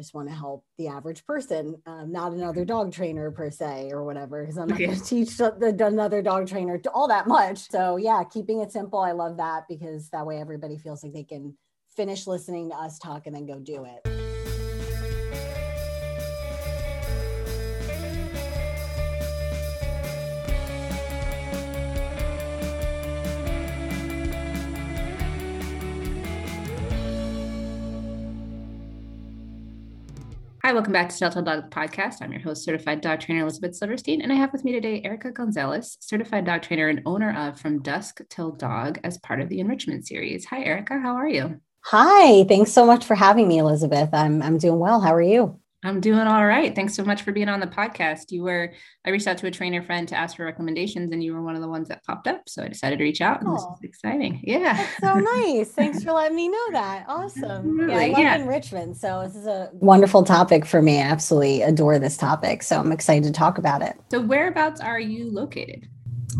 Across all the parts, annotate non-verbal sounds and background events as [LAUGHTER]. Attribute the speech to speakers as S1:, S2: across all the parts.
S1: just want to help the average person, um, not another dog trainer per se or whatever, because I'm not going to teach the, another dog trainer all that much. So yeah, keeping it simple. I love that because that way everybody feels like they can finish listening to us talk and then go do it.
S2: Hi, welcome back to Telltale Dog Podcast. I'm your host, certified dog trainer Elizabeth Silverstein, and I have with me today Erica Gonzalez, certified dog trainer and owner of From Dusk Till Dog as part of the enrichment series. Hi, Erica. How are you?
S1: Hi. Thanks so much for having me, Elizabeth. I'm I'm doing well. How are you?
S2: I'm doing all right. Thanks so much for being on the podcast. You were, I reached out to a trainer friend to ask for recommendations, and you were one of the ones that popped up. So I decided to reach out, and oh, this is exciting. Yeah.
S1: That's so nice. Thanks for letting me know that. [LAUGHS] Awesome. Yeah, I love yeah. enrichment. So this is a wonderful topic for me. I absolutely adore this topic. So I'm excited to talk about it.
S2: So, whereabouts are you located?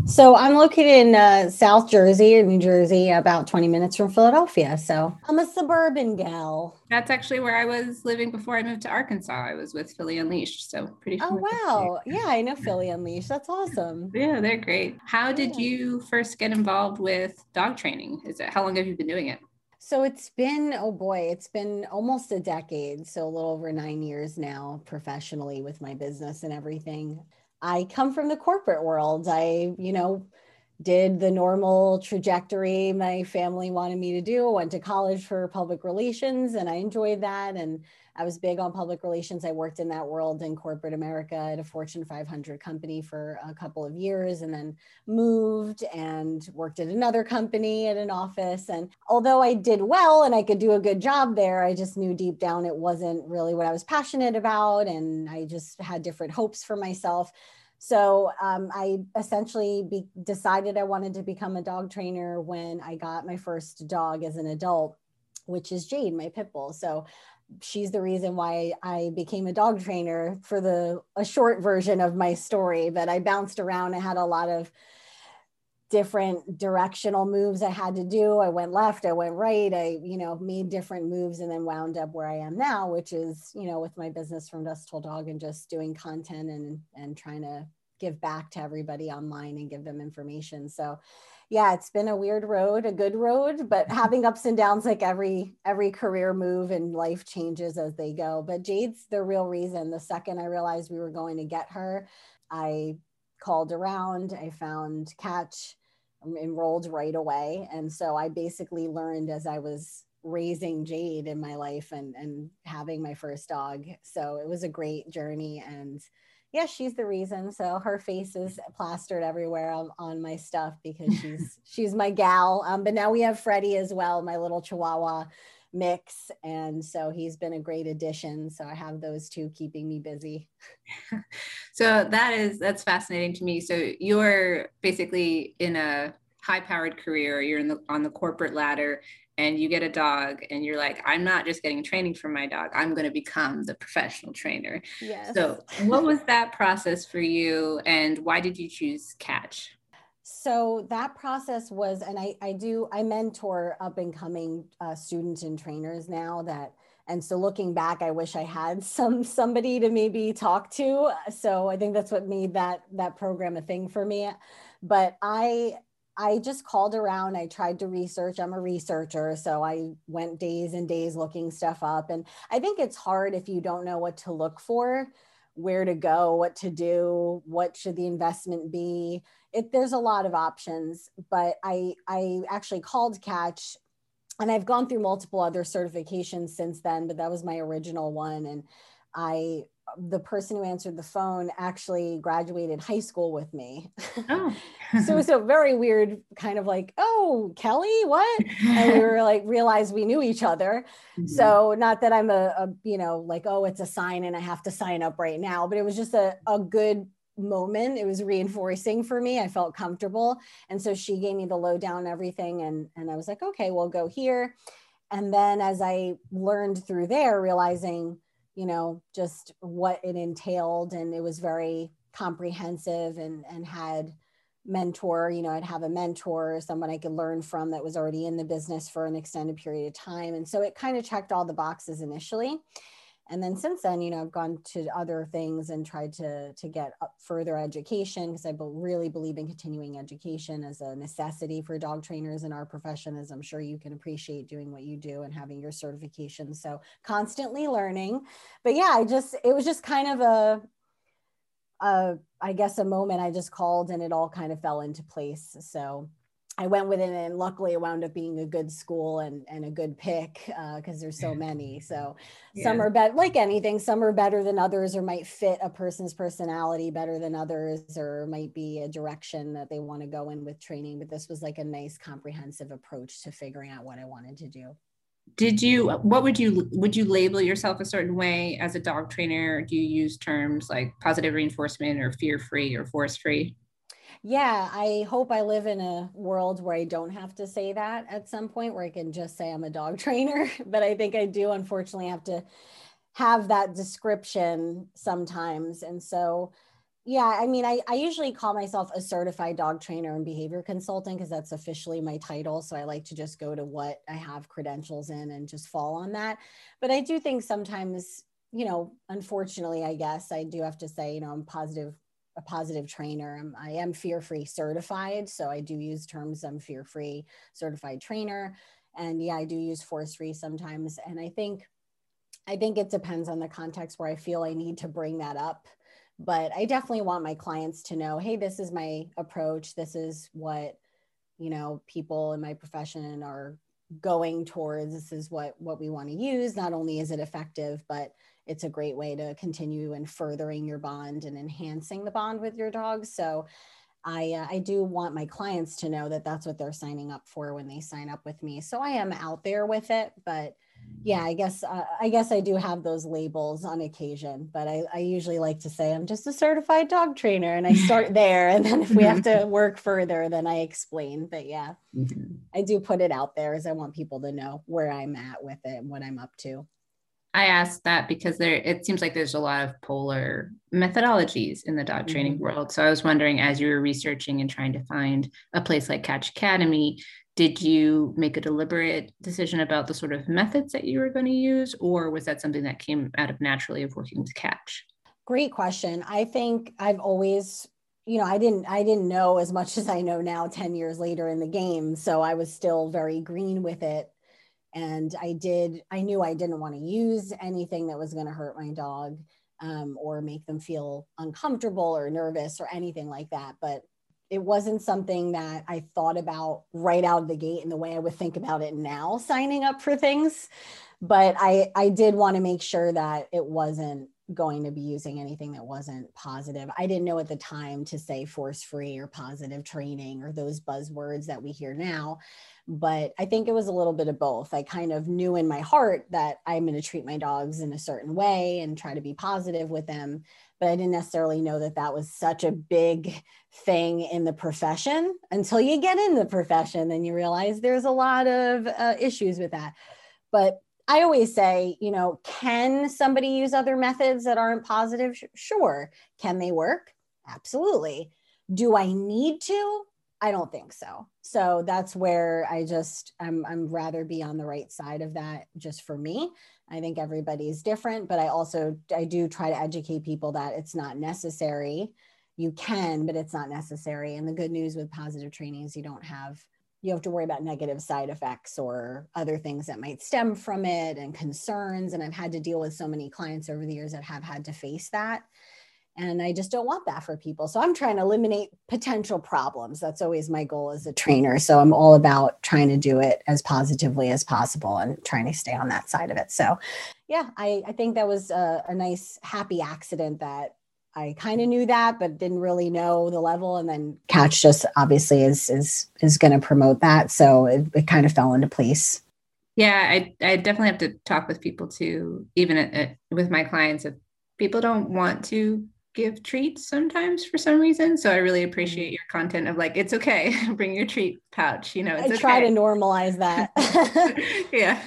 S1: So I'm located in uh, South Jersey or New Jersey, about 20 minutes from Philadelphia. So I'm a suburban gal.
S2: That's actually where I was living before I moved to Arkansas. I was with Philly Unleashed. So pretty
S1: Oh, wow. Yeah, I know Philly Unleashed. That's awesome.
S2: Yeah, they're great. How did you first get involved with dog training? Is it how long have you been doing it?
S1: So it's been, oh boy, it's been almost a decade. So a little over nine years now professionally with my business and everything. I come from the corporate world. I, you know, did the normal trajectory my family wanted me to do. Went to college for public relations and I enjoyed that. And I was big on public relations. I worked in that world in corporate America at a Fortune 500 company for a couple of years and then moved and worked at another company at an office. And although I did well and I could do a good job there, I just knew deep down it wasn't really what I was passionate about. And I just had different hopes for myself. So um, I essentially be- decided I wanted to become a dog trainer when I got my first dog as an adult, which is Jade, my pit bull. So she's the reason why I became a dog trainer for the a short version of my story. But I bounced around. I had a lot of different directional moves I had to do. I went left, I went right, I, you know, made different moves and then wound up where I am now, which is, you know, with my business from Dusk Till Dog and just doing content and and trying to give back to everybody online and give them information. So yeah, it's been a weird road, a good road, but [LAUGHS] having ups and downs like every every career move and life changes as they go. But Jade's the real reason. The second I realized we were going to get her, I called around, I found Catch enrolled right away. And so I basically learned as I was raising Jade in my life and, and having my first dog. So it was a great journey. And yeah, she's the reason. So her face is plastered everywhere on, on my stuff because [LAUGHS] she's she's my gal. Um, but now we have Freddie as well, my little Chihuahua mix and so he's been a great addition so i have those two keeping me busy. [LAUGHS]
S2: So that is that's fascinating to me. So you're basically in a high powered career you're in the on the corporate ladder and you get a dog and you're like i'm not just getting training for my dog i'm going to become the professional trainer. Yes. so what was that process for you and why did you choose catch
S1: so that process was and i, I do i mentor up and coming uh, students and trainers now that and so looking back i wish i had [LAUGHS] some somebody to maybe talk to. So i think that's what made that that program a thing for me. But i i just called around i tried to research i'm a researcher so i went days and days looking stuff up. And i think it's hard if you don't know what to look for where to go what to do what should the investment be it, there's a lot of options, but I I actually called Catch, and I've gone through multiple other certifications since then, but that was my original one, and I the person who answered the phone actually graduated high school with me. Oh. [LAUGHS] so it was a very weird kind of like, oh, Kelly, what? and we were like, realized we knew each other. Mm-hmm. So not that I'm a, a, you know, like, oh, it's a sign and I have to sign up right now, but it was just a, a good moment it was reinforcing for me. I felt comfortable. And so she gave me the lowdown everything and and i was like okay we'll go here. And then as i learned through there realizing you know just what it entailed and it was very comprehensive and and had mentor you know i'd have a mentor someone i could learn from that was already in the business for an extended period of time. And so it kind of checked all the boxes initially and then since then you know i've gone to other things and tried to to get further education because i really believe in continuing education as a necessity for dog trainers in our profession as i'm sure you can appreciate doing what you do and having your certification so constantly learning but yeah i just it was just kind of a uh, I guess a moment I just called and it all kind of fell into place. So I went with it, and luckily it wound up being a good school and, and a good pick because uh, there's so many. So yeah. some are better, like anything, some are better than others, or might fit a person's personality better than others, or might be a direction that they want to go in with training. But this was like a nice, comprehensive approach to figuring out what I wanted to do.
S2: Did you? What would you would you label yourself a certain way as a dog trainer? Do you use terms like positive reinforcement or fear free or force free?
S1: Yeah, I hope I live in a world where I don't have to say that at some point, where I can just say I'm a dog [LAUGHS] trainer. but I think I do, unfortunately, have to have that description sometimes. And so, yeah, I mean, I, I usually call myself a certified dog trainer and behavior consultant because that's officially my title. So I like to just go to what I have credentials in and just fall on that. But I do think sometimes, you know, unfortunately, I guess I do have to say, you know, I'm positive a positive trainer. I'm, I am fear free certified. So I do use terms I'm fear free certified trainer. And yeah, I do use force free sometimes. And I think, I think it depends on the context where I feel I need to bring that up. But I definitely want my clients to know, hey, this is my approach. This is what, you know, people in my profession are going towards. This is what what we want to use. Not only is it effective, but it's a great way to continue and furthering your bond and enhancing the bond with your dog. So I, uh, I do want my clients to know that that's what they're signing up for when they sign up with me. So I am out there with it, but yeah, I guess uh, I guess I do have those labels on occasion, but I, I usually like to say I'm just a certified dog trainer, and I start [LAUGHS] there, and then if we have to work further, then I explain. But yeah, mm-hmm. I do put it out there as I want people to know where I'm at with it and what I'm up to.
S2: I asked that because there it seems like there's a lot of polar methodologies in the dog training mm-hmm. world. So I was wondering as you were researching and trying to find a place like Catch Academy, did you make a deliberate decision about the sort of methods that you were going to use or was that something that came out of naturally of working with Catch?
S1: Great question. I think I've always you know, I didn't I didn't know as much [LAUGHS] as I know now 10 years later in the game, so I was still very green with it and i did i knew i didn't want to use anything that was going to hurt my dog um, or make them feel uncomfortable or nervous or anything like that but it wasn't something that i thought about right out of the gate in the way i would think about it now signing up for things but i i did want to make sure that it wasn't going to be using anything that wasn't positive. I didn't know at the time to say force free or positive training or those buzzwords that we hear now. But I think it was a little bit of both. I kind of knew in my heart that I'm going to treat my dogs in a certain way and try to be positive with them. But I didn't necessarily know that that was such a big thing in the profession until you get in the profession. Then you realize there's a lot of uh, issues with that. But I always say, you know, can somebody use other methods that aren't positive? Sure. Can they work? Absolutely. Do I need to? I don't think so. So that's where I just I'm I'm rather be on the right side of that just for me. I think everybody's different, but I also I do try to educate people that it's not necessary. You can, but it's not necessary. And the good news with positive training is you don't have you have to worry about negative side effects or other things that might stem from it and concerns. And I've had to deal with so many clients over the years that have had to face that. And I just don't want that for people. So I'm trying to eliminate potential problems. That's always my goal as a trainer. So I'm all about trying to do it as positively as possible and trying to stay on that side of it. So, yeah, I, I think that was a, a nice, happy accident that I kind of knew that, but didn't really know the level. And then Catch just obviously is is is going to promote that, so it, it, kind of fell into place.
S2: Yeah, I I definitely have to talk with people too, even at, at, with my clients. If people don't want to give treats sometimes for some reason, so I really appreciate mm-hmm. your content of like it's okay, [LAUGHS] bring your treat pouch. You know, I okay.
S1: try to normalize that. [LAUGHS]
S2: yeah,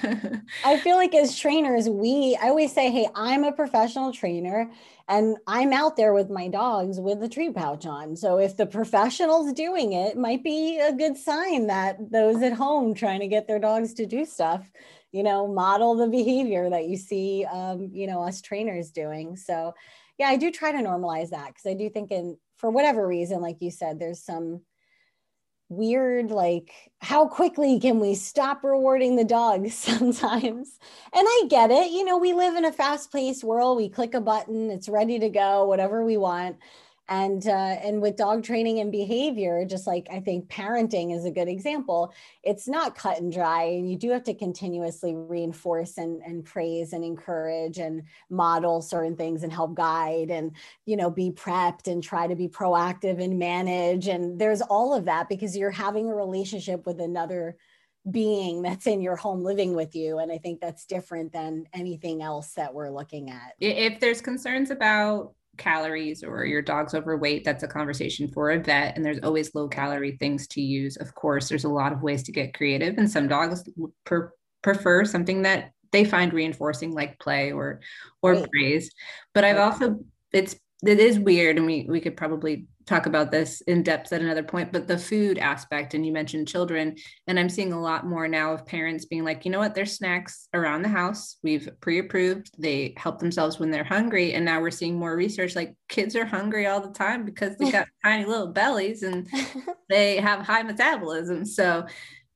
S1: I feel like as trainers, we I always say, hey, I'm a professional trainer and I'm out there with my dogs with the treat pouch on. So if the professional's doing it, it might be a good sign that those at home trying to get their dogs to do stuff, you know, model the behavior that you see, um, you know, us trainers doing. So, yeah, I do try to normalize that because I do think, in for whatever reason, like you said, there's some weird like how quickly can we stop rewarding the dogs [LAUGHS] sometimes? And i get it you know we live in a fast paced world we click a button it's ready to go whatever we want and uh, and with dog training and behavior just like i think parenting is a good example it's not cut and dry and you do have to continuously reinforce and, and praise and encourage and model certain things and help guide and you know be prepped and try to be proactive and manage. And there's all of that because you're having a relationship with another being that's in your home living with you. And i think that's different than anything else that we're looking at.
S2: If there's concerns about calories or your dog's overweight, that's a conversation for a vet. And there's always low calorie things to use. Of course, there's a lot of ways to get creative, and some dogs per- prefer something that they find reinforcing, like play or or right. praise. But I've also it's it is weird, and we we could probably talk about this in depth at another point, but the food aspect, and you mentioned children, and I'm seeing a lot more now of parents being like, you know what, there's snacks around the house. We've pre approved, they help themselves when they're hungry. And now we're seeing more research like kids are hungry all the time because they [LAUGHS] got tiny little bellies and [LAUGHS] they have high metabolism. So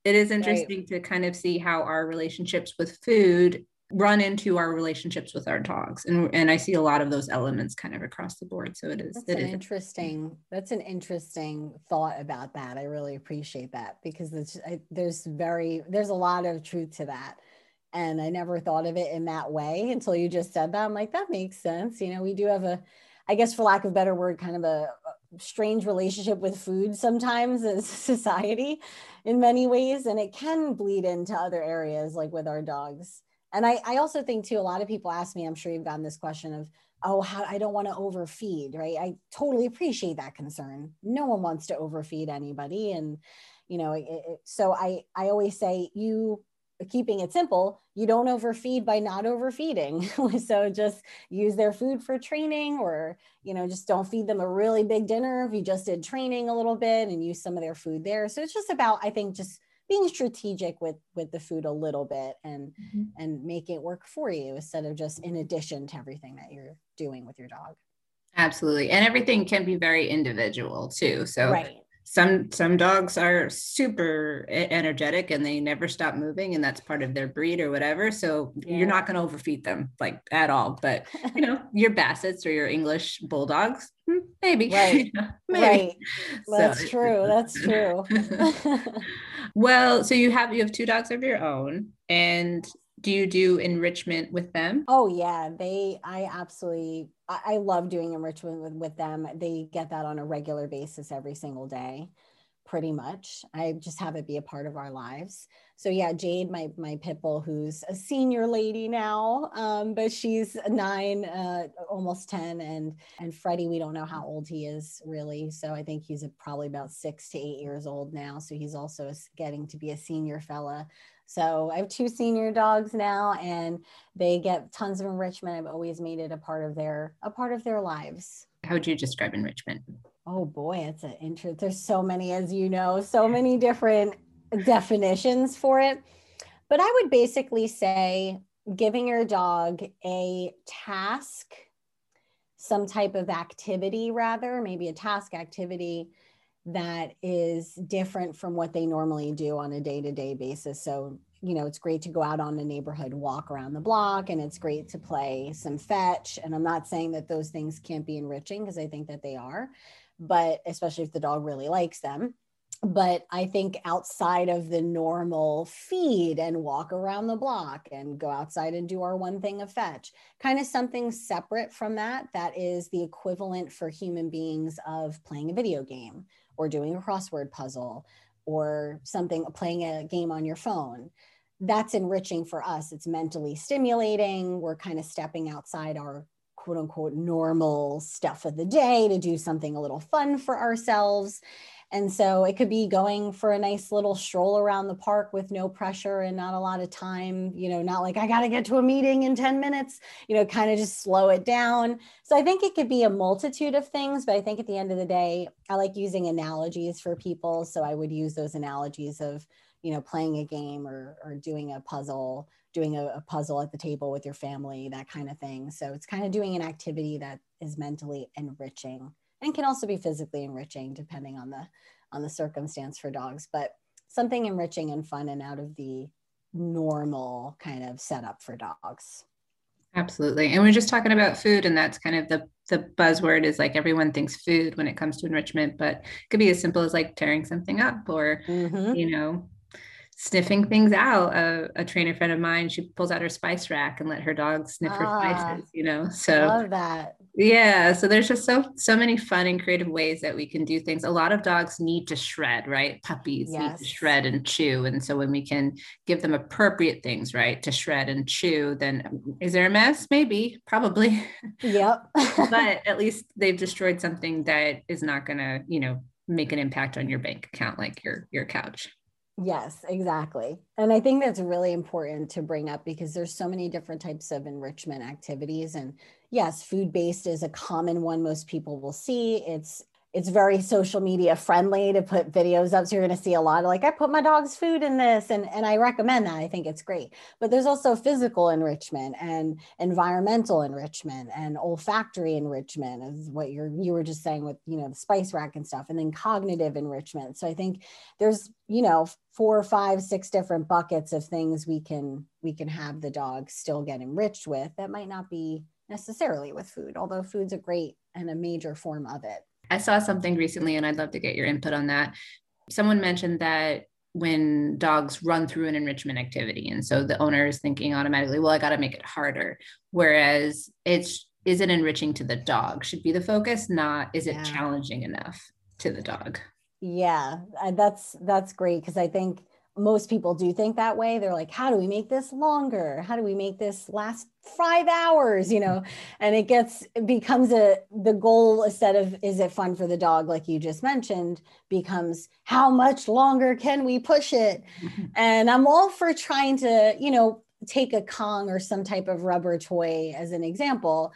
S2: it is interesting right. to kind of see how our relationships with food run into our relationships with our dogs and and i see a lot of those elements kind of across the board. So it is
S1: that's
S2: it
S1: an
S2: is
S1: interesting that's an interesting thought about that. I really appreciate that because there's there's very there's a lot of truth to that. And i never thought of it in that way until you just said that. I'm like that makes sense. You know we do have a i guess for lack of a better word kind of a strange relationship with food sometimes as [LAUGHS] society in many ways. And it can bleed into other areas like with our dogs and I, I also think too, a lot of people ask me, I'm sure you've gotten this question of, oh, how I don't want to overfeed, right? I totally appreciate that concern. No one wants to overfeed anybody. And, you know, it, it, so I, I always say you keeping it simple, you don't overfeed by not overfeeding. [LAUGHS] so just use their food for training or, you know, just don't feed them a really big dinner if you just did training a little bit and use some of their food there. So it's just about, I think, just being strategic with with the food a little bit and mm-hmm. and make it work for you instead of just in addition to everything that you're doing with your dog.
S2: Absolutely. And everything can be very individual too. So right. some some dogs are super energetic and they never stop moving and that's part of their breed or whatever. So yeah. you're not going to overfeed them like at all. But [LAUGHS] you know your bassets or your english bulldogs hmm, maybe. [LAUGHS]
S1: Right. Maybe. right. That's so. true. That's true [LAUGHS]
S2: well so you have you have two dogs of your own and do you do enrichment with them?
S1: Oh yeah they i absolutely I, I love doing enrichment with, with them. They get that on a regular basis every single day pretty much i just have it be a part of our lives so yeah jade my my pit bull who's a senior lady now um, but she's nine uh, almost 10 and and freddie we don't know how old he is really so i think he's probably about six to eight years old now so he's also getting to be a senior fella so I have two senior dogs now and they get tons of enrichment. I've always made it a part of their a part of their lives.
S2: How would you describe enrichment?
S1: Oh boy, it's an interest. There's so many, as you know, so many different definitions for it. But I would basically say giving your dog a task, some type of activity, rather, maybe a task activity that is different from what they normally do on a day to day basis. So, you know, it's great to go out on a neighborhood walk around the block and it's great to play some fetch. And I'm not saying that those things can't be enriching because I think that they are, but especially if the dog really likes them. But I think outside of the normal feed and walk around the block and go outside and do our one thing of fetch, kind of something separate from that, that is the equivalent for human beings of playing a video game or doing a crossword puzzle or something, playing a game on your phone. That's enriching for us. It's mentally stimulating. We're kind of stepping outside our quote unquote normal stuff of the day to do something a little fun for ourselves. And so it could be going for a nice little stroll around the park with no pressure and not a lot of time, you know, not like I got to get to a meeting in 10 minutes, you know, kind of just slow it down. So I think it could be a multitude of things, but I think at the end of the day, I like using analogies for people. So I would use those analogies of, you know, playing a game or, or doing a puzzle, doing a, a puzzle at the table with your family, that kind of thing. So it's kind of doing an activity that is mentally enriching and can also be physically enriching depending on the on the circumstance for dogs, but something enriching and fun and out of the normal kind of setup for dogs.
S2: Absolutely. And we're just talking about food, and that's kind of the the buzzword is like everyone thinks food when it comes to enrichment, but it could be as simple as like tearing something up or, mm-hmm. you know, sniffing things out. A, a, trainer friend of mine, she pulls out her spice rack and let her dog sniff ah, her spices, you know. So
S1: love that.
S2: Yeah. So there's just so so many fun and creative ways that we can do things. A lot of dogs need to shred, right? Puppies yes. need to shred and chew. And so when we can give them appropriate things, right, to shred and chew, then is there a mess? Maybe, probably.
S1: Yep. [LAUGHS]
S2: but [LAUGHS] at least they've destroyed something that is not gonna, you know, make an impact on your bank account like your your couch.
S1: Yes, exactly. And I think that's really important to bring up because there's so many different types of enrichment activities. And yes, food based is a common one most people will see. It's it's very social media friendly to put videos up. So you're going to see a lot of like, I put my dog's food in this. And, and I recommend that. I think it's great. But there's also physical enrichment and environmental enrichment and olfactory enrichment is what you're, you were just saying with, you know, the spice rack and stuff, and then cognitive enrichment. So I think there's, you know, four, five, six different buckets of things we can, we can have the dog still get enriched with that might not be necessarily with food, although food's a great and a major form of it.
S2: I saw something recently and I'd love to get your input on that. Someone mentioned that when dogs run through an enrichment activity and so the owner is thinking automatically well i got to make it harder whereas it's is it enriching to the dog should be the focus not is it yeah. challenging enough to the dog
S1: yeah that's that's great because i think most people do think that way. They're like, how do we make this longer? How do we make this last five hours? You know, and it gets, it becomes a, the goal instead of, is it fun for the dog? Like you just mentioned, becomes how much longer can we push it? Mm-hmm. And I'm all for trying to, you know, take a Kong or some type of rubber toy as an example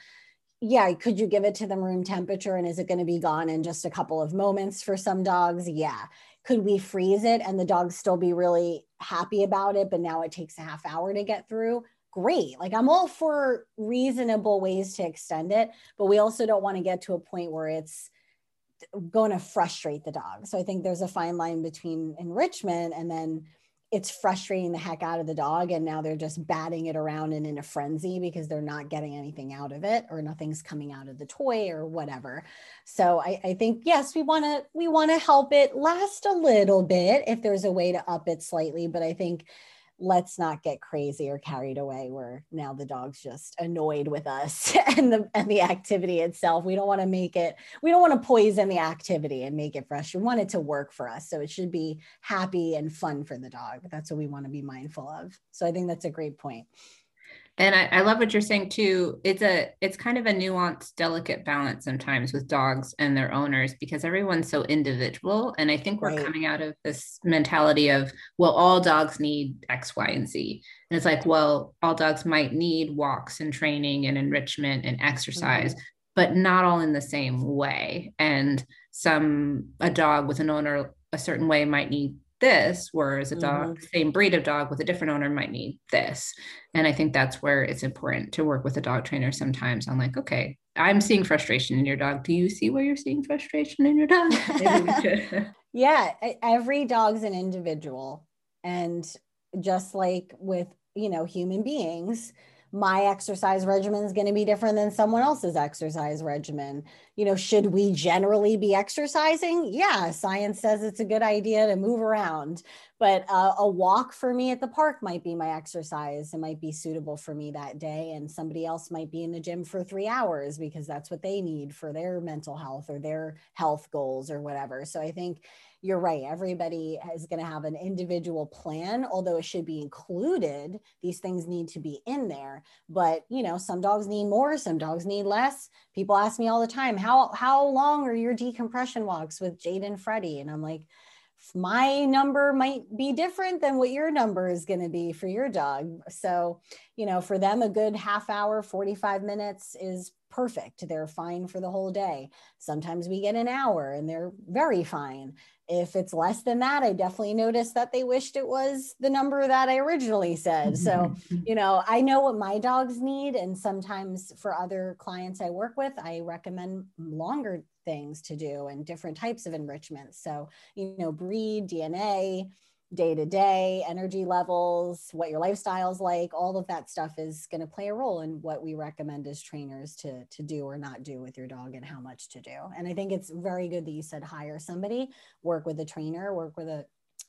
S1: yeah, could you give it to them room temperature and is it going to be gone in just a couple of moments for some dogs? Yeah could we freeze it and the dogs still be really happy about it but now it takes a half hour to get through? Great. Like i'm all for reasonable ways to extend it but we also don't want to get to a point where it's going to frustrate the dog. So i think there's a fine line between enrichment and then it's frustrating the heck out of the dog and now they're just batting it around and in a frenzy because they're not getting anything out of it or nothing's coming out of the toy or whatever. So i, I think yes we want to we want to help it last a little bit if there's a way to up it slightly but i think let's not get crazy or carried away where now the dog's just annoyed with us [LAUGHS] and the and the activity itself. We don't want to make it we don't want to poison the activity and make it fresh. We want it to work for us so it should be happy and fun for the dog. That's what we want to be mindful of. So i think that's a great point
S2: and I, I, love what you're saying too it's a it's kind of a nuanced delicate balance sometimes with dogs and their owners because everyone's so individual and i think we're right. coming out of this mentality of well all dogs need x y and z and it's like well all dogs might need walks and training and enrichment and exercise mm-hmm. but not all in the same way and some a dog with an owner a certain way might need this, whereas a dog, mm-hmm. same breed of dog with a different owner might need this. And I think that's where it's important to work with a dog trainer sometimes. I'm like, okay, I'm seeing frustration in your dog. Do you see where you're seeing frustration in your dog? [LAUGHS]
S1: yeah, every dog's an individual. And just like with, you know, human beings, my exercise regimen is going to be different than someone else's exercise regimen. You know, should we generally be exercising? Yeah, science says it's a good idea to move around, but uh, a walk for me at the park might be my exercise. It might be suitable for me that day, and somebody else might be in the gym for three hours because that's what they need for their mental health or their health goals or whatever. So I think you're right. Everybody is going to have an individual plan, although it should be included. These things need to be in there. But, you know, some dogs need more, some dogs need less. People ask me all the time, how, how long are your decompression walks with Jade and Freddie? And I'm like, my number might be different than what your number is going to be for your dog. So, you know, for them, a good half hour, 45 minutes is perfect. They're fine for the whole day. Sometimes we get an hour and they're very fine. If it's less than that, I definitely notice that they wished it was the number that I originally said. So, [LAUGHS] you know, I know what my dogs need. And sometimes for other clients I work with, I recommend longer things to do and different types of enrichments. So, you know, breed, DNA, day to day, energy levels, what your lifestyle's like, all of that stuff is going to play a role in what we recommend as trainers to, to do or not do with your dog and how much to do. And I think it's very good that you said hire somebody, work with a trainer, work with a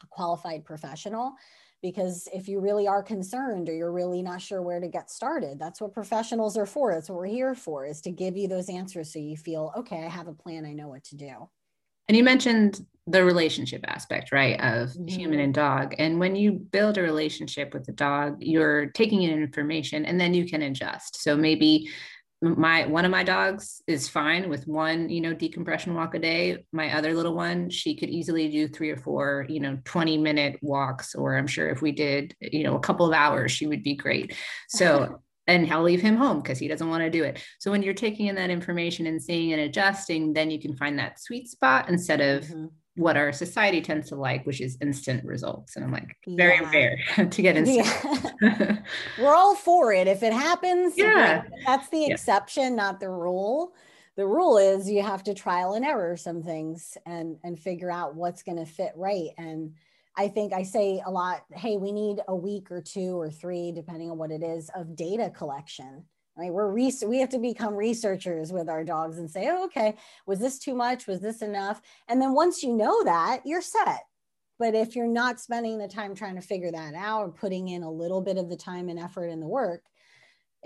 S1: qualified professional because if you really are concerned or you're really not sure where to get started that's what professionals are for that's what we're here for is to give you those answers so you feel okay i have a plan i know what to do
S2: and you mentioned the relationship aspect right of mm-hmm. human and dog. And when you build a relationship with the dog you're taking in information and then you can adjust. So maybe my one of my dogs is fine with one you know decompression walk a day. My other little one she could easily do three or four you know 20 minute walks or i'm sure if we did you know a couple of hours she would be great. So and I'll leave him home because he doesn't want to do it. So when you're taking in that information and seeing and adjusting, then you can find that sweet spot instead of mm-hmm what our society tends to like, which is instant results. And I'm like, very yeah. rare [LAUGHS] to get [LAUGHS] instant.
S1: Yeah. [LAUGHS] We're all for it. If it happens, yeah. that's the exception, not the rule. The rule is you have to trial and error some things and and figure out what's going to fit right. And I think I say a lot, hey, we need a week or two or three, depending on what it is, of data collection right? We're re- we have to become researchers with our dogs and say oh, okay was this too much? Was this enough? And then once you know that you're set. But if you're not spending the time trying to figure that out or putting in a little bit of the time and effort in the work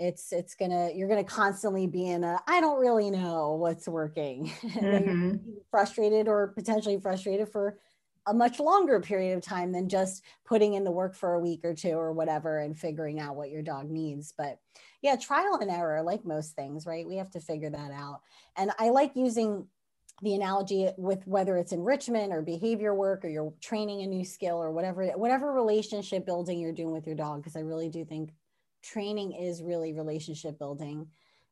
S1: it's it's gonna you're gonna constantly be in a i don't really know what's working. [LAUGHS] Mm-hmm. frustrated or potentially frustrated for a much longer period of time than just putting in the work for a week or two or whatever and figuring out what your dog needs. But yeah, trial and error, like most things, right? We have to figure that out. And I like using the analogy with whether it's enrichment or behavior work or you're training a new skill or whatever whatever relationship building you're doing with your dog because i really do think training is really relationship building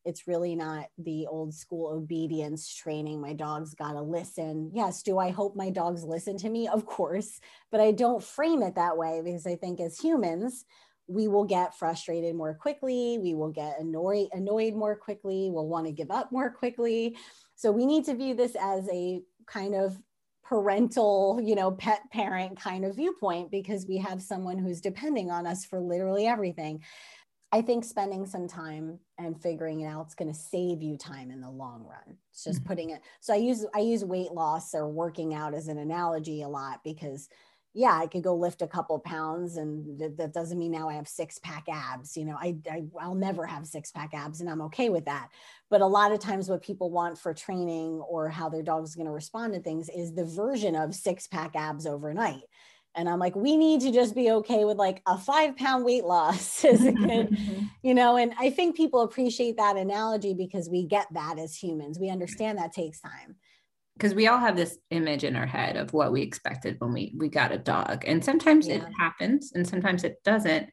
S1: it's really not the old school obedience training. My dog's got to listen. Yes. Do I hope my dogs listen to me? Of course. But I don't frame it that way because I think as humans, we will get frustrated more quickly. We will get annoyed, annoyed more quickly. We'll want to give up more quickly. So we need to view this as a kind of parental, you know, pet parent kind of viewpoint because we have someone who's depending on us for literally everything. I think spending some time and figuring it out is going to save you time in the long run. It's just mm-hmm. putting it. So I use I use weight loss or working out as an analogy a lot because yeah, I could go lift a couple pounds and th- that doesn't mean now I have six pack abs. You know, I, I I'll never have six pack abs and I'm okay with that. But a lot of times what people want for training or how their dog's going to respond to things is the version of six pack abs overnight and i'm like we need to just be okay with like a five pound weight loss [LAUGHS] is a good [LAUGHS] mm-hmm. you know and i think people appreciate that analogy because we get that as humans. We understand that takes time.
S2: Because we all have this image in our head of what we expected when we we got a dog and sometimes yeah. it happens and sometimes it doesn't.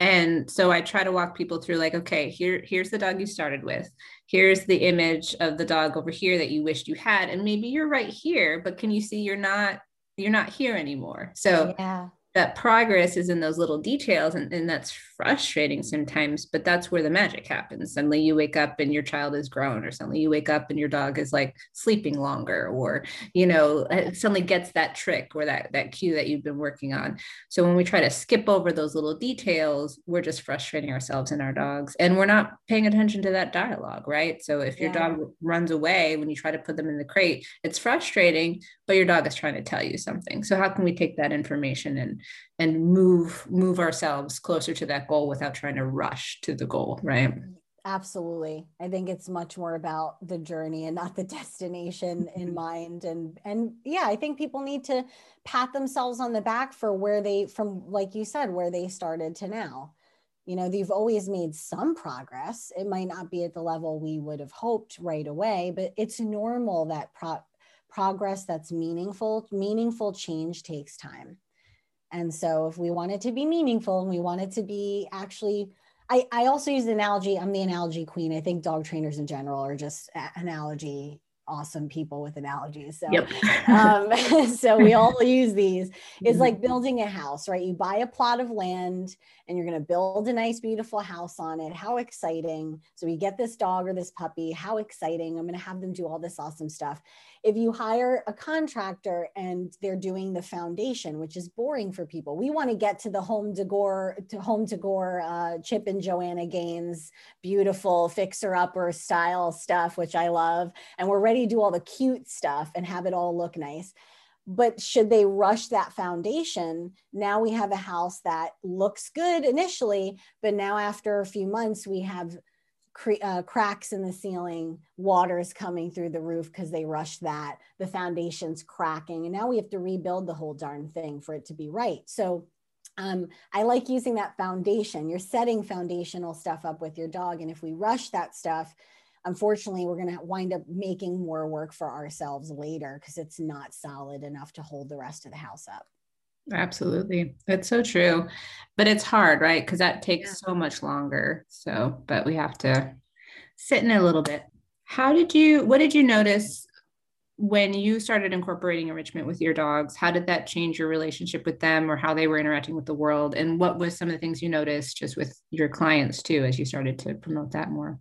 S2: And so i try to walk people through like okay here here's the dog you started with. Here's the image of the dog over here that you wished you had and maybe you're right here but can you see you're not you're not here anymore. So yeah that progress is in those little details and, and that's frustrating sometimes but that's where the magic happens. Suddenly you wake up and your child is grown or suddenly you wake up and your dog is like sleeping longer or you know suddenly gets that trick or that that cue that you've been working on. So when we try to skip over those little details we're just frustrating ourselves and our dogs and we're not paying attention to that dialogue right? So if your yeah. dog runs away when you try to put them in the crate it's frustrating but your dog is trying to tell you something. So how can we take that information and and move move ourselves closer to that goal without trying to rush to the goal right?
S1: Absolutely. I think it's much more about the journey and not the [LAUGHS] destination in mm-hmm. mind. And and yeah i think people need to pat themselves on the back for where they from like you said where they started to now. You know they've always made some progress. It might not be at the level we would have hoped right away but it's normal that pro- progress that's meaningful, meaningful change takes time. And so if we want it to be meaningful and we want it to be actually I, I also use the analogy, I'm the analogy queen. I think dog trainers in general are just analogy awesome people with analogies. So, yep. um, [LAUGHS] so we [LAUGHS] all use these. It's mm-hmm. like building a house, right? You buy a plot of land and you're going to build a nice, beautiful house on it. How exciting. So we get this dog or this puppy. How exciting. I'm going to have them do all this awesome stuff. If you hire a contractor and they're doing the foundation, which is boring for people, we want to get to the home decor, to home decor, uh, Chip and Joanna Gaines, beautiful fixer upper style stuff, which I love. And we're ready to do all the cute stuff and have it all look nice but should they rush that foundation now we have a house that looks good initially but now after a few months we have cre- uh, cracks in the ceiling water is coming through the roof because they rushed that the foundation's cracking and now we have to rebuild the whole darn thing for it to be right so um, I like using that foundation. You're setting foundational stuff up with your dog. And if we rush that stuff, unfortunately we're going to wind up making more work for ourselves later because it's not solid enough to hold the rest of the house up
S2: absolutely. It's so true. But it's hard right? Because that takes yeah. so much longer. So but we have to sit in a little bit. How did you what did you notice when you started incorporating enrichment with your dogs? How did that change your relationship with them or how they were interacting with the world? And what was some of the things you noticed just with your clients too as you started to promote that more?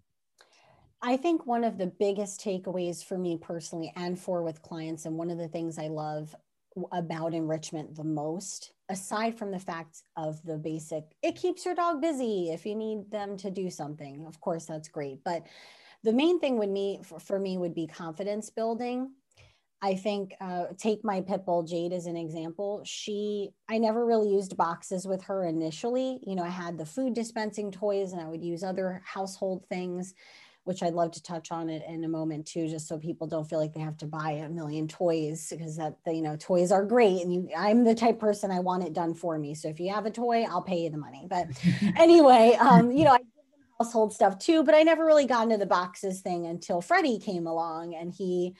S1: I think one of the biggest takeaways for me personally and for with clients, and one of the things I love about enrichment the most, aside from the fact of the basic, it keeps your dog busy if you need them to do something. Of course, that's great. But the main thing would me for, for me would be confidence building. I think uh, take my pit bull Jade as an example. She, I never really used boxes with her initially. You know, I had the food dispensing toys and I would use other household things which I'd love to touch on it in a moment too, just so people don't feel like they have to buy a million toys because that you know toys are great and you I'm the type person I want it done for me. So if you have a toy, I'll pay you the money. But [LAUGHS] anyway, um, you know, I give them household stuff too, but I never really got into the boxes thing until Freddie came along and he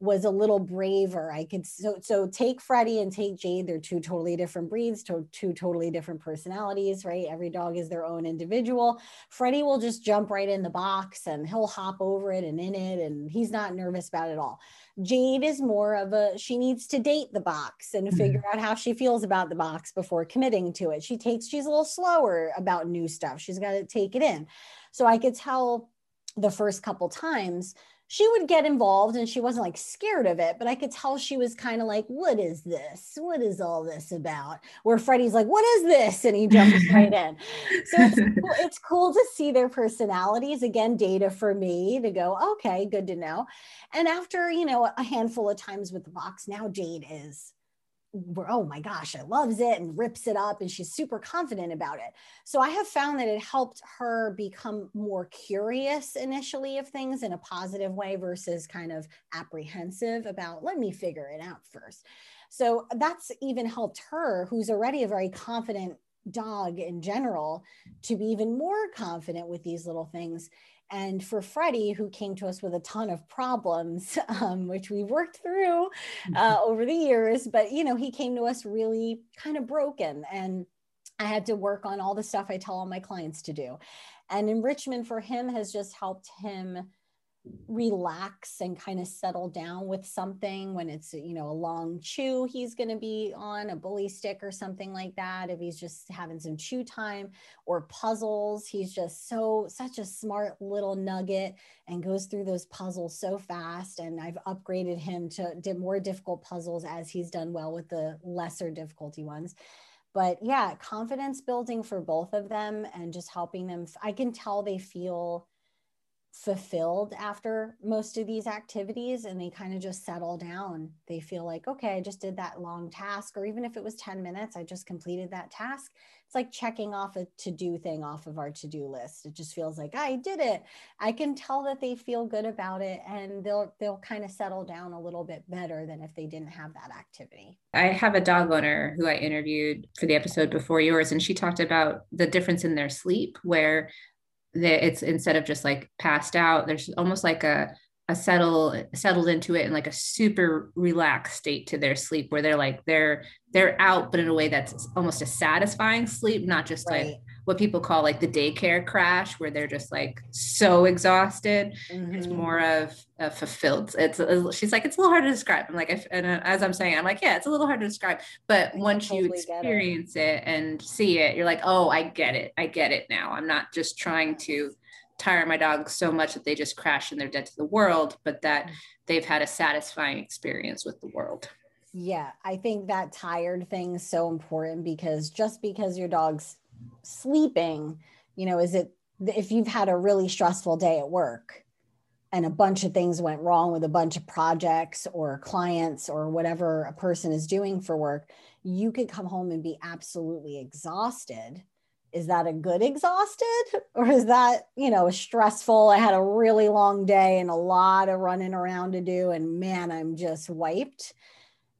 S1: was a little braver. I could so so take Freddie and take Jade. They're two totally different breeds, to, two totally different personalities, right? Every dog is their own individual. Freddie will just jump right in the box and he'll hop over it and in it, and he's not nervous about it all. Jade is more of a she needs to date the box and mm-hmm. figure out how she feels about the box before committing to it. She takes she's a little slower about new stuff. She's got to take it in. So I could tell the first couple times she would get involved and she wasn't like scared of it, but I could tell she was kind of like, What is this? What is all this about? Where Freddie's like, What is this? And he jumps right in. So it's [LAUGHS] it's cool to see their personalities. Again, data for me to go, Okay, good to know. And after, you know, a handful of times with the box, now Jade is oh my gosh, I loves it and rips it up and she's super confident about it. So I have found that it helped her become more curious initially of things in a positive way versus kind of apprehensive about let me figure it out first. So that's even helped her who's already a very confident dog in general to be even more confident with these little things and for Freddie, who came to us with a ton of problems, [LAUGHS] um, which we've worked through uh, [LAUGHS] over the years, but you know, he came to us really kind of broken. And I had to work on all the stuff I tell all my clients to do. And enrichment for him has just helped him relax and kind of settle down with something when it's you know a long chew he's going to be on a bully stick or something like that if he's just having some chew time or puzzles he's just so such a smart little nugget and goes through those puzzles so fast and i've upgraded him to did more difficult puzzles as he's done well with the lesser difficulty ones. But yeah confidence building for both of them and just helping them i can tell they feel fulfilled after most of these activities and they kind of just settle down. They feel like, okay, I just did that long task, or even if it was 10 minutes, I just completed that task. It's like checking off a to do thing off of our to do list. It just feels like I did it. I can tell that they feel good about it and they'll they'll kind of settle down a little bit better than if they didn't have that activity.
S2: I have a dog owner who I interviewed for the episode before yours, and she talked about the difference in their sleep, where that it's instead of just like passed out there's almost like a a settle settled into it in like a super relaxed state to their sleep where they're like they're they're out but in a way that's almost a satisfying sleep not just right. like what people call like the daycare crash where they're just like so exhausted mm-hmm. it's more of a fulfilled it's a, she's like it's a little hard to describe i'm like and as i'm saying i'm like yeah it's a little hard to describe but once totally you experience it. it and see it you're like oh i get it i get it now i'm not just trying to tire my dog so much that they just crash and they're dead to the world, but that mm. they've had a satisfying experience with the world.
S1: Yeah, I think that tired thing is so important because just because your dog's sleeping, you know, is it if you've had a really stressful day at work and a bunch of things went wrong with a bunch of projects or clients or whatever a person is doing for work, you could come home and be absolutely exhausted. Is that a good exhausted? [LAUGHS] Or is that you know stressful i had a really long day and a lot of running around to do and man i'm just wiped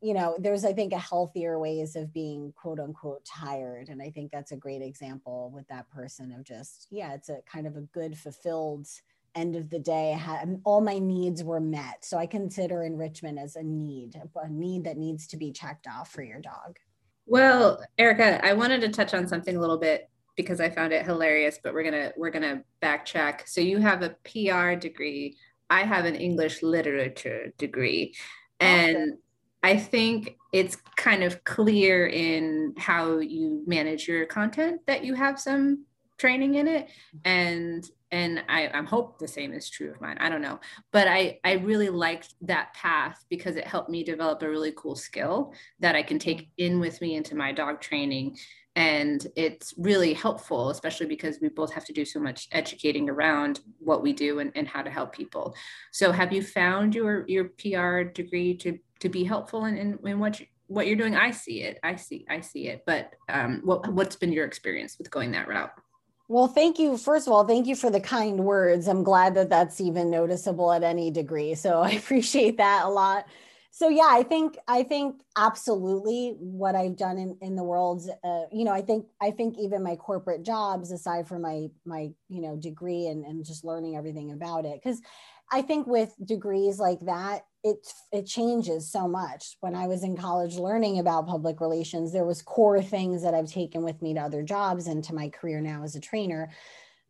S1: you know there's i think a healthier ways of being quote unquote tired and i think that's a great example with that person of just yeah it's a kind of a good fulfilled end of the day had, all my needs were met so i consider enrichment as a need a need that needs to be checked off for your dog
S2: well erica i wanted to touch on something a little bit because I found it hilarious, but we're gonna we're gonna backtrack. So you have a PR degree. I have an English literature degree. And awesome. I think it's kind of clear in how you manage your content that you have some training in it. And and I, I hope the same is true of mine. I don't know. But I, I really liked that path because it helped me develop a really cool skill that I can take in with me into my dog training and it's really helpful especially because we both have to do so much educating around what we do and, and how to help people so have you found your your pr degree to to be helpful in, in, in what you, what you're doing i see it i see i see it but um, what, what's been your experience with going that route
S1: well, thank you. First of all, thank you for the kind words. I'm glad that that's even noticeable at any degree. So [LAUGHS] I appreciate that a lot so yeah i think i think absolutely what i've done in, in the world uh, you know i think i think even my corporate jobs aside from my my you know degree and, and just learning everything about it because i think with degrees like that it it changes so much. When i was in college learning about public relations there was core things that i've taken with me to other jobs and to my career now as a trainer.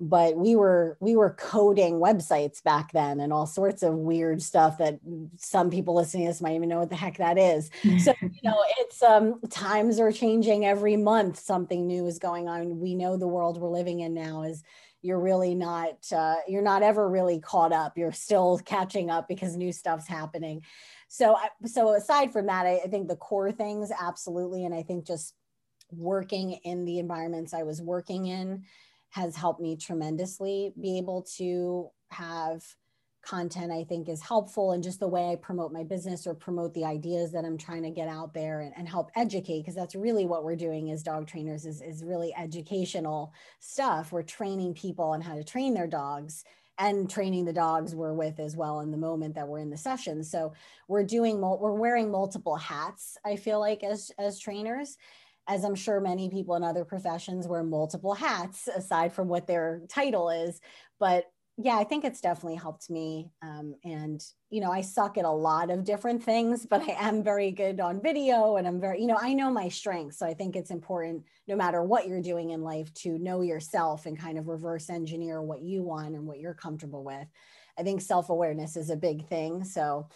S1: But we were we were coding websites back then and all sorts of weird stuff that some people listening to this might even know what the heck that is. [LAUGHS] So you know it's um times are changing every month. Something new is going on. We know the world we're living in now is you're really not uh, you're not ever really caught up. You're still catching up because new stuff's happening. So I, so aside from that I, I think the core things absolutely and i think just working in the environments i was working in has helped me tremendously be able to have content I think is helpful and just the way I promote my business or promote the ideas that I'm trying to get out there and, and help educate because that's really what we're doing as dog trainers is, is really educational stuff. We're training people on how to train their dogs and training the dogs we're with as well in the moment that we're in the session. So we're doing we're wearing multiple hats, I feel like as as trainers as I'm sure many people in other professions wear multiple hats aside from what their title is. But yeah, I think it's definitely helped me. Um, and, you know, I suck at a lot of different things, but I am very good on video and I'm very, you know, I know my strengths. So I think it's important, no matter what you're doing in life, to know yourself and kind of reverse engineer what you want and what you're comfortable with. I think self awareness is a big thing. So,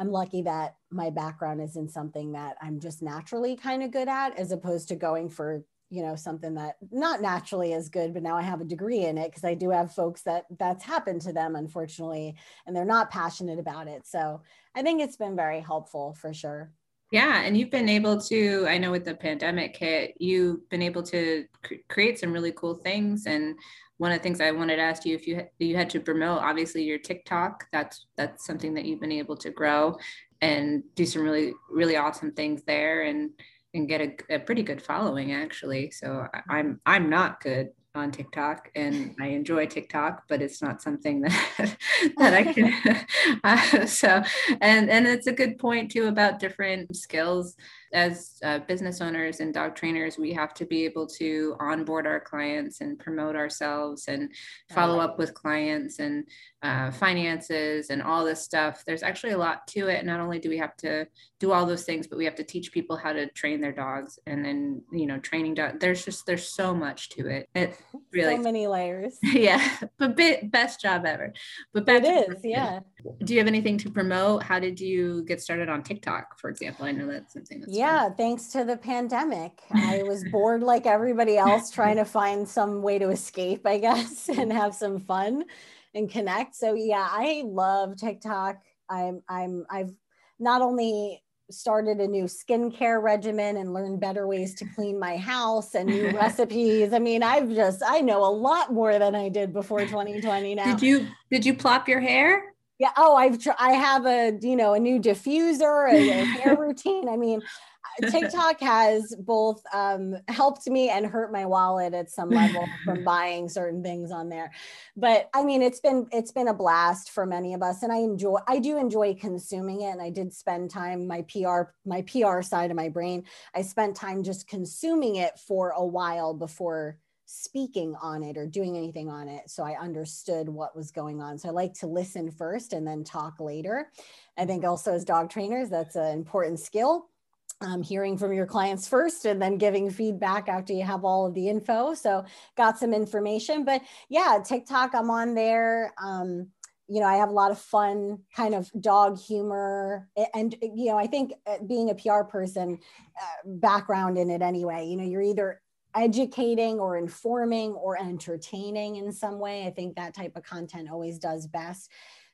S1: I'm lucky that my background is in something that I'm just naturally kind of good at, as opposed to going for you know something that not naturally is good but now i have a degree in it because i do have folks that that's happened to them unfortunately and they're not passionate about it. So i think it's been very helpful for sure.
S2: Yeah and you've been able to i know with the pandemic hit you've been able to cr- create some really cool things and one of the things I wanted to ask you if you you had to promote obviously your TikTok that's that's something that you've been able to grow and do some really really awesome things there and and get a, a pretty good following actually. So mm-hmm. I'm I'm not good on TikTok and I enjoy TikTok, but it's not something [LAUGHS] that that I can. [LAUGHS] [LAUGHS] uh, so, and and it's a good point too about different skills as uh, business owners and dog trainers, we have to be able to onboard our clients and promote ourselves and follow up with clients and uh, finances and all this stuff. There's actually a lot to it. Not only do we have to do all those things, but we have to teach people how to train their dogs and then, you know, training dog. There's just, there's so much to it. It [LAUGHS] really,
S1: so many layers. [LAUGHS]
S2: Yeah. But bit, best job ever. But back
S1: it is. Yeah.
S2: Do you have anything to promote? How did you get started on TikTok, for example? I know that's something that's
S1: yeah, fun. thanks to the pandemic. I was bored like everybody else, [LAUGHS] trying to find some way to escape, I guess, and have some fun and connect. So yeah, I love TikTok. I'm I'm I've not only started a new skincare regimen and learned better ways to clean my house and new [LAUGHS] recipes. I mean, I've just I know a lot more than I did before 2020 now.
S2: Did you did you plop your hair?
S1: Yeah. Oh, I've tr- I have a you know a new diffuser, a, a hair [LAUGHS] routine. I mean, [LAUGHS] TikTok has both um, helped me and hurt my wallet at some level [LAUGHS] from buying certain things on there. But I mean, it's been it's been a blast for many of us, and I enjoy I do enjoy consuming it. And I did spend time my PR my PR side of my brain. I spent time just consuming it for a while before speaking on it or doing anything on it so i understood what was going on so i like to listen first and then talk later i think also as dog trainers that's an important skill um, hearing from your clients first and then giving feedback after you have all of the info. So got some information, but yeah, TikTok, I'm on there. Um, you know, I have a lot of fun kind of dog humor. And, you know, I think uh, being a PR person, uh, background in it anyway, you know, you're either educating or informing or entertaining in some way. I think that type of content always does best.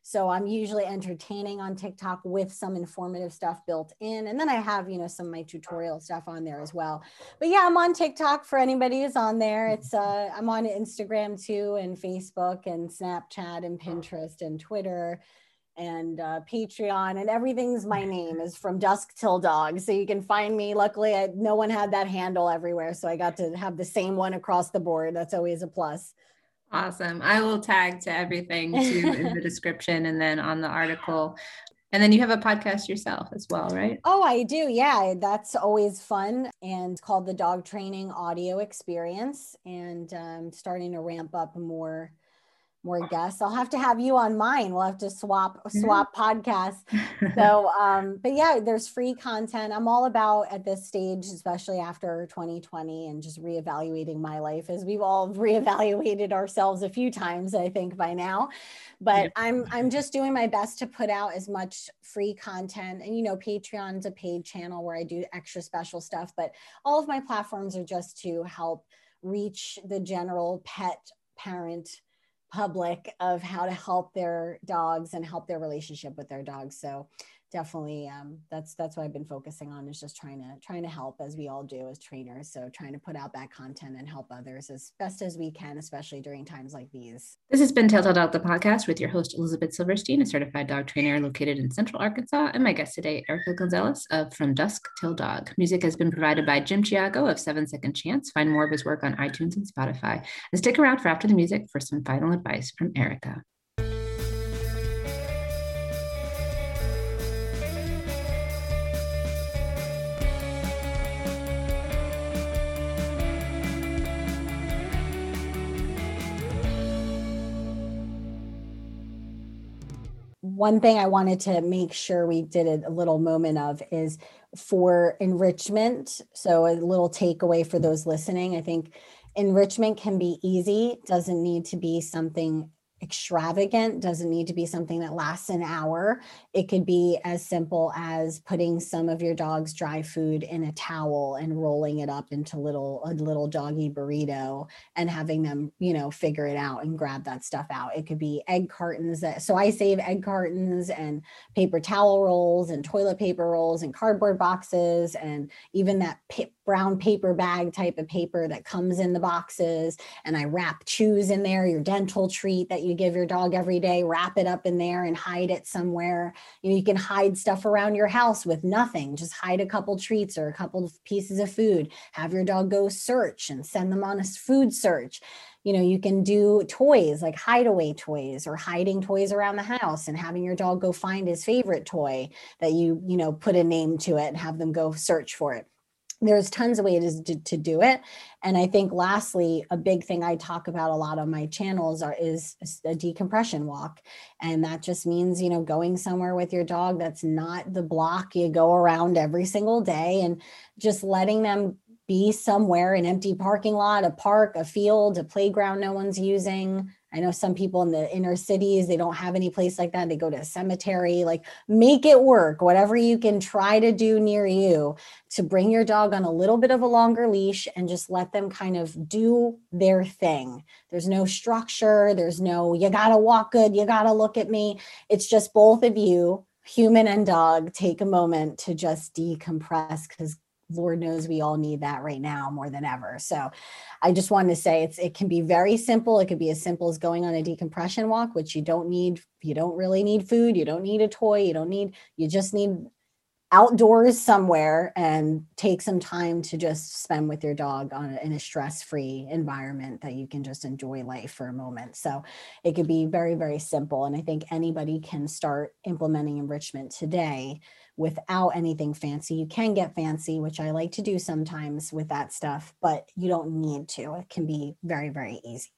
S1: So I'm usually entertaining on TikTok with some informative stuff built in. And then I have, you know, some of my tutorial stuff on there as well. But yeah, I'm on TikTok for anybody who's on there. It's uh I'm on Instagram too and Facebook and Snapchat and Pinterest and Twitter and uh, Patreon and everything's my [LAUGHS] name is from dusk till dog. So you can find me. Luckily, I, no one had that handle everywhere. So I got to have the same one across the board. That's always a plus.
S2: Awesome. I will tag to everything [LAUGHS] too in the description and then on the article. And then you have a podcast yourself as well, right?
S1: Oh, I do. Yeah, that's always fun and called the Dog Training Audio Experience. And um, starting to ramp up more more guests. I'll have to have you on mine. We'll have to swap swap podcasts. [LAUGHS] So, um, but yeah, there's free content. I'm all about at this stage, especially after 2020, and just reevaluating my life as we've all [LAUGHS] reevaluated ourselves a few times, I think by now. But yeah. I'm I'm just doing my best to put out as much free content. And you know, Patreon's a paid channel where I do extra special stuff, but all of my platforms are just to help reach the general pet parent public of how to help their dogs and help their relationship with their dogs. So definitely um, that's that's what I've been focusing on is just trying to trying to help as we all do as trainers. So trying to put out that content and help others as best as we can, especially during times like these.
S2: This has been Telltale Dog the podcast with your host Elizabeth Silverstein, a certified dog trainer located in Central Arkansas, and my guest today, Erica Gonzalez of From Dusk Till Dog. Music has been provided by Jim Chiago of Seven Second Chance. Find more of his work on iTunes and Spotify. And stick around for after the music for some final advice from Erica.
S1: One thing I wanted to make sure we did a little moment of is for enrichment. So, a little takeaway for those listening. I think enrichment can be easy, doesn't need to be something extravagant doesn't need to be something that lasts an hour. It could be as simple as putting some of your dog's dry food in a towel and rolling it up into little a little doggy burrito and having them you know figure it out and grab that stuff out. It could be egg cartons that so i save egg cartons and paper towel rolls and toilet paper rolls and cardboard boxes and even that brown paper bag type of paper that comes in the boxes and I wrap chews in there, your dental treat that you give your dog every day, wrap it up in there and hide it somewhere. You know, you can hide stuff around your house with nothing. Just hide a couple treats or a couple pieces of food. Have your dog go search and send them on a food search you know you can do toys like hideaway toys or hiding toys around the house and having your dog go find his favorite toy that you you know put a name to it and have them go search for it there's tons of ways to, to do it. And i think lastly a big thing i talk about a lot on my channels are is a decompression walk. And that just means you know going somewhere with your dog that's not the block you go around every single day and just letting them be somewhere an empty parking lot a park a field a playground no one's using I know some people in the inner cities, they don't have any place like that. They go to a cemetery, like make it work, whatever you can try to do near you to bring your dog on a little bit of a longer leash and just let them kind of do their thing. There's no structure, there's no, you got to walk good, you got to look at me. It's just both of you, human and dog, take a moment to just decompress because Lord knows we all need that right now more than ever. So I just wanted to say it's it can be very simple. It could be as simple as going on a decompression walk, which you don't need, you don't really need food, you don't need a toy, you don't need, you just need outdoors somewhere and take some time to just spend with your dog on in a stress-free environment that you can just enjoy life for a moment. So it could be very, very simple. And I think anybody can start implementing enrichment today without anything fancy. You can get fancy, which I like to do sometimes with that stuff, but you don't need to. It can be very, very easy.